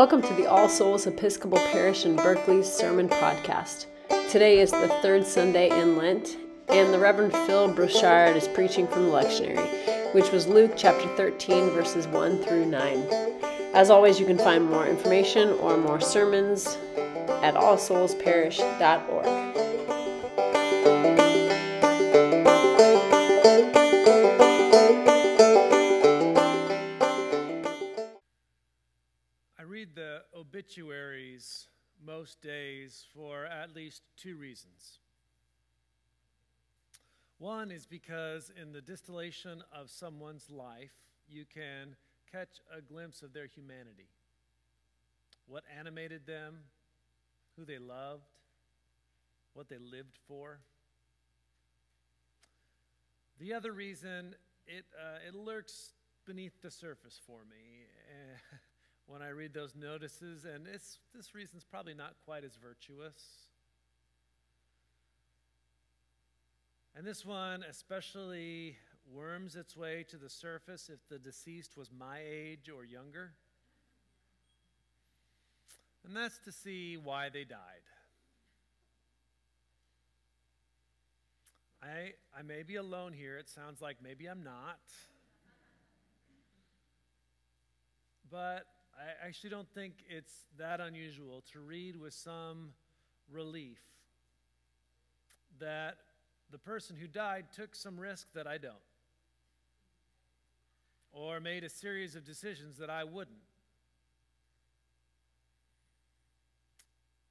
Welcome to the All Souls Episcopal Parish in Berkeley Sermon Podcast. Today is the third Sunday in Lent, and the Reverend Phil Brochard is preaching from the lectionary, which was Luke chapter 13, verses 1 through 9. As always, you can find more information or more sermons at allsoulsparish.org. obituaries most days for at least two reasons. One is because in the distillation of someone's life, you can catch a glimpse of their humanity. What animated them, who they loved, what they lived for. The other reason, it, uh, it lurks beneath the surface for me. when I read those notices, and it's, this reason's probably not quite as virtuous. And this one especially worms its way to the surface if the deceased was my age or younger. And that's to see why they died. I, I may be alone here. It sounds like maybe I'm not. But I actually don't think it's that unusual to read with some relief that the person who died took some risk that I don't, or made a series of decisions that I wouldn't.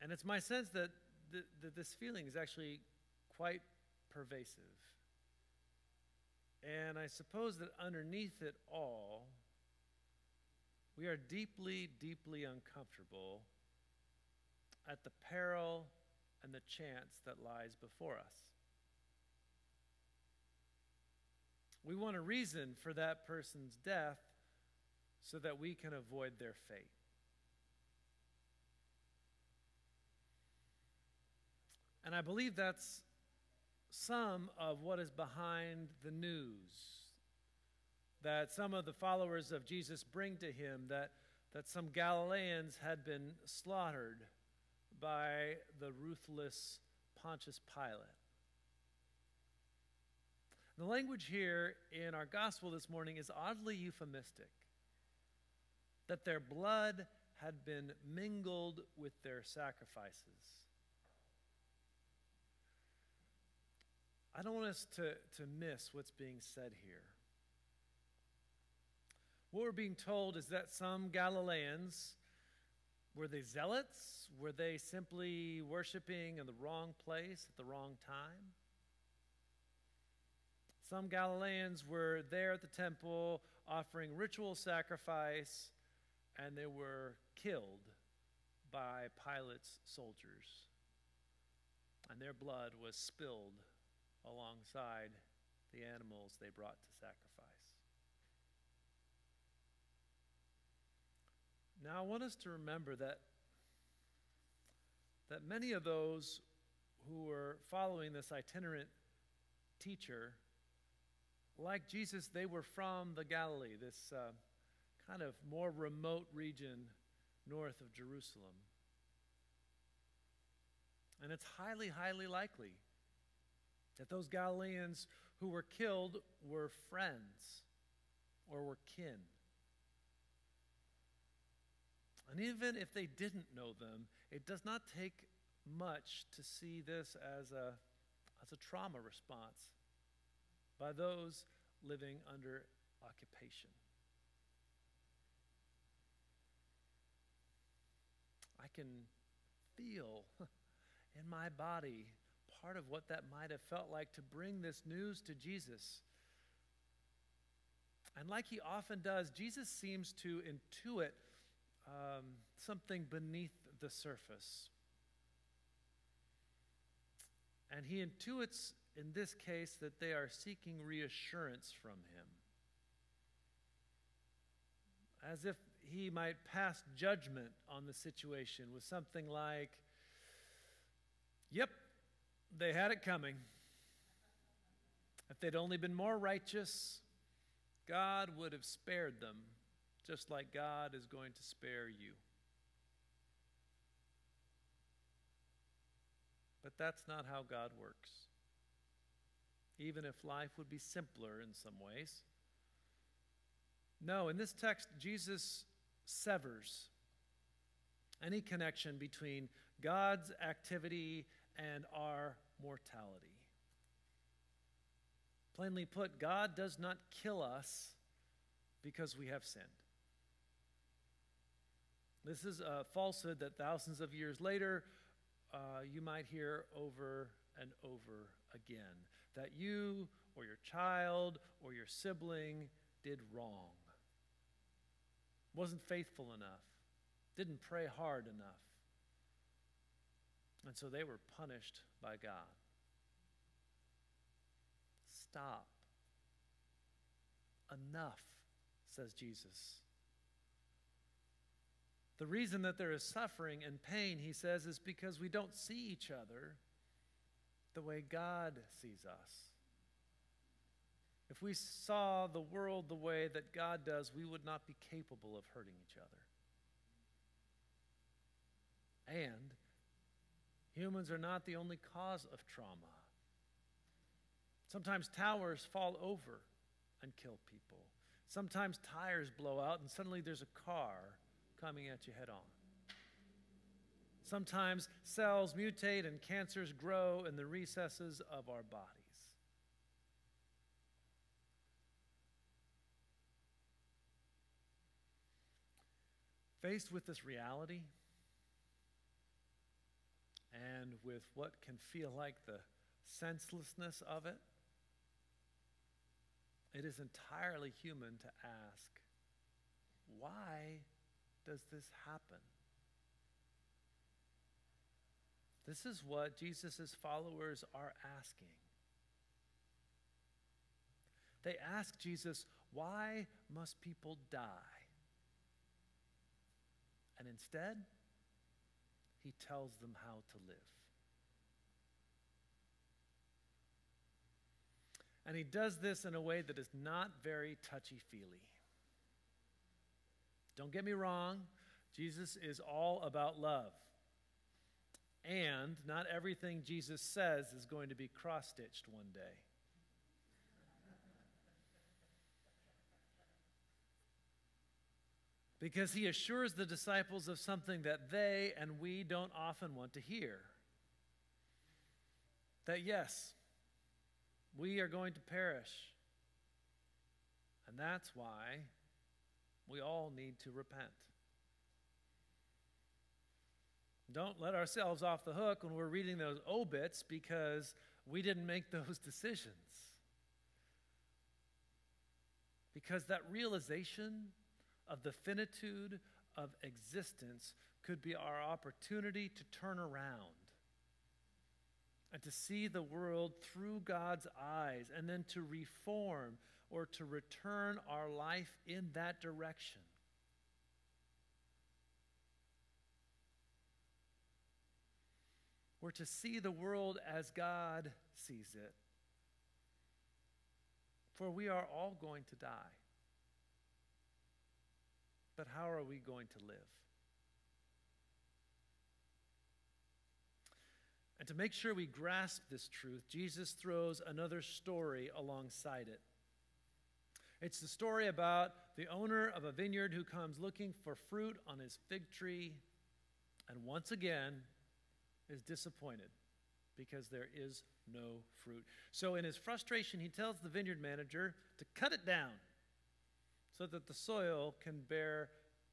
And it's my sense that, th- that this feeling is actually quite pervasive. And I suppose that underneath it all, we are deeply, deeply uncomfortable at the peril and the chance that lies before us. We want a reason for that person's death so that we can avoid their fate. And I believe that's some of what is behind the news that some of the followers of Jesus bring to him that, that some Galileans had been slaughtered by the ruthless Pontius Pilate. The language here in our gospel this morning is oddly euphemistic that their blood had been mingled with their sacrifices. I don't want us to, to miss what's being said here. What we're being told is that some Galileans were they zealots? Were they simply worshiping in the wrong place at the wrong time? Some Galileans were there at the temple offering ritual sacrifice, and they were killed by Pilate's soldiers. And their blood was spilled alongside the animals they brought to sacrifice. Now, I want us to remember that, that many of those who were following this itinerant teacher, like Jesus, they were from the Galilee, this uh, kind of more remote region north of Jerusalem. And it's highly, highly likely that those Galileans who were killed were friends or were kin. And even if they didn't know them, it does not take much to see this as a, as a trauma response by those living under occupation. I can feel in my body part of what that might have felt like to bring this news to Jesus. And like he often does, Jesus seems to intuit um, something beneath the surface. And he intuits in this case that they are seeking reassurance from him. As if he might pass judgment on the situation with something like, Yep, they had it coming. If they'd only been more righteous, God would have spared them just like God is going to spare you. But that's not how God works. Even if life would be simpler in some ways. No, in this text, Jesus severs any connection between God's activity and our mortality. Plainly put, God does not kill us because we have sinned. This is a falsehood that thousands of years later uh, you might hear over and over again that you or your child or your sibling did wrong, wasn't faithful enough, didn't pray hard enough. And so they were punished by God. Stop. Enough, says Jesus. The reason that there is suffering and pain, he says, is because we don't see each other the way God sees us. If we saw the world the way that God does, we would not be capable of hurting each other. And humans are not the only cause of trauma. Sometimes towers fall over and kill people. Sometimes tires blow out and suddenly there's a car coming at you head on. Sometimes cells mutate and cancers grow in the recesses of our bodies. Faced with this reality and with what can feel like the senselessness of it, it is entirely human to ask, why does this happen? This is what Jesus' followers are asking. They ask Jesus, why must people die? And instead, he tells them how to live. And he does this in a way that is not very touchy feely. Don't get me wrong, Jesus is all about love. And not everything Jesus says is going to be cross stitched one day. Because he assures the disciples of something that they and we don't often want to hear. That yes, we are going to perish. And that's why we all need to repent. Don't let ourselves off the hook when we're reading those obits because we didn't make those decisions. Because that realization of the finitude of existence could be our opportunity to turn around and to see the world through God's eyes and then to reform or to return our life in that direction. We're to see the world as God sees it. For we are all going to die. But how are we going to live? And to make sure we grasp this truth, Jesus throws another story alongside it. It's the story about the owner of a vineyard who comes looking for fruit on his fig tree and once again is disappointed because there is no fruit. So, in his frustration, he tells the vineyard manager to cut it down so that the soil can bear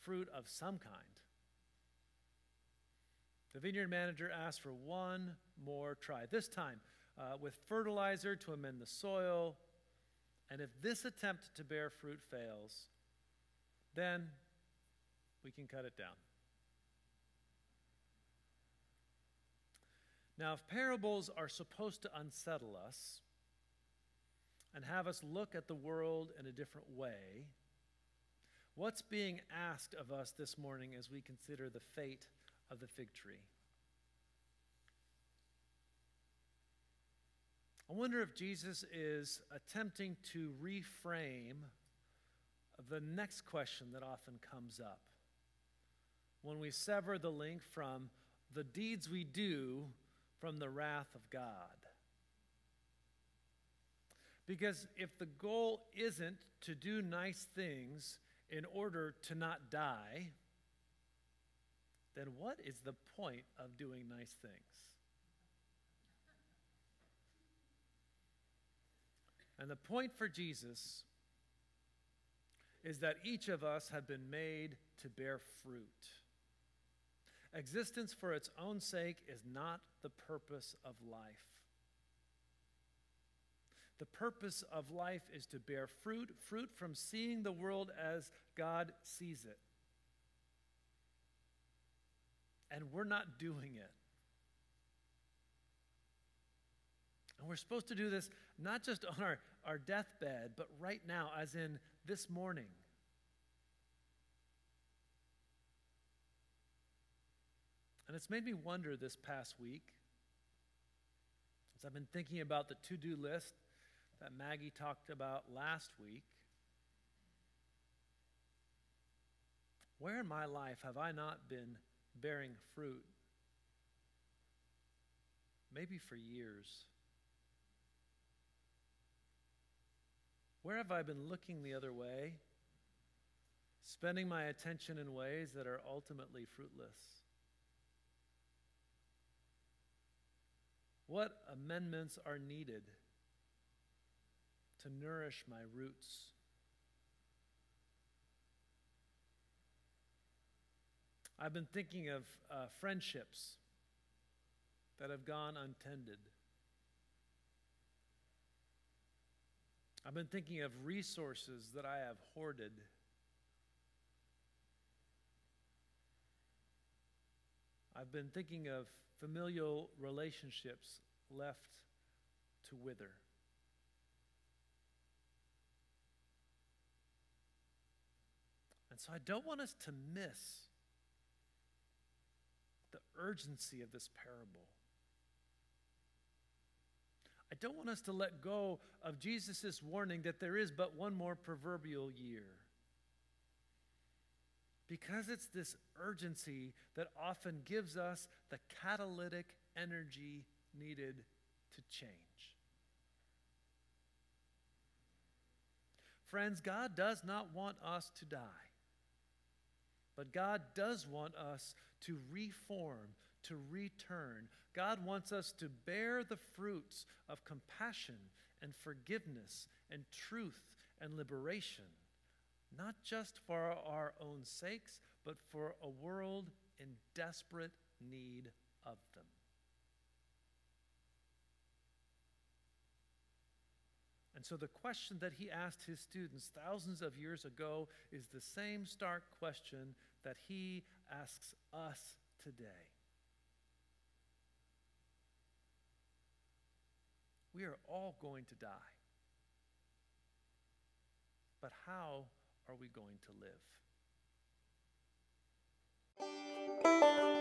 fruit of some kind. The vineyard manager asks for one more try, this time uh, with fertilizer to amend the soil and if this attempt to bear fruit fails, then we can cut it down. Now, if parables are supposed to unsettle us and have us look at the world in a different way, what's being asked of us this morning as we consider the fate of the fig tree? I wonder if Jesus is attempting to reframe the next question that often comes up when we sever the link from the deeds we do from the wrath of God. Because if the goal isn't to do nice things in order to not die, then what is the point of doing nice things? And the point for Jesus is that each of us have been made to bear fruit. Existence for its own sake is not the purpose of life. The purpose of life is to bear fruit, fruit from seeing the world as God sees it. And we're not doing it. And we're supposed to do this not just on our, our deathbed, but right now, as in this morning. And it's made me wonder this past week, as I've been thinking about the to do list that Maggie talked about last week. Where in my life have I not been bearing fruit? Maybe for years. Where have I been looking the other way, spending my attention in ways that are ultimately fruitless? What amendments are needed to nourish my roots? I've been thinking of uh, friendships that have gone untended. I've been thinking of resources that I have hoarded. I've been thinking of familial relationships left to wither. And so I don't want us to miss the urgency of this parable. I don't want us to let go of Jesus' warning that there is but one more proverbial year. Because it's this urgency that often gives us the catalytic energy needed to change. Friends, God does not want us to die, but God does want us to reform, to return. God wants us to bear the fruits of compassion and forgiveness and truth and liberation, not just for our own sakes, but for a world in desperate need of them. And so the question that he asked his students thousands of years ago is the same stark question that he asks us today. We are all going to die. But how are we going to live?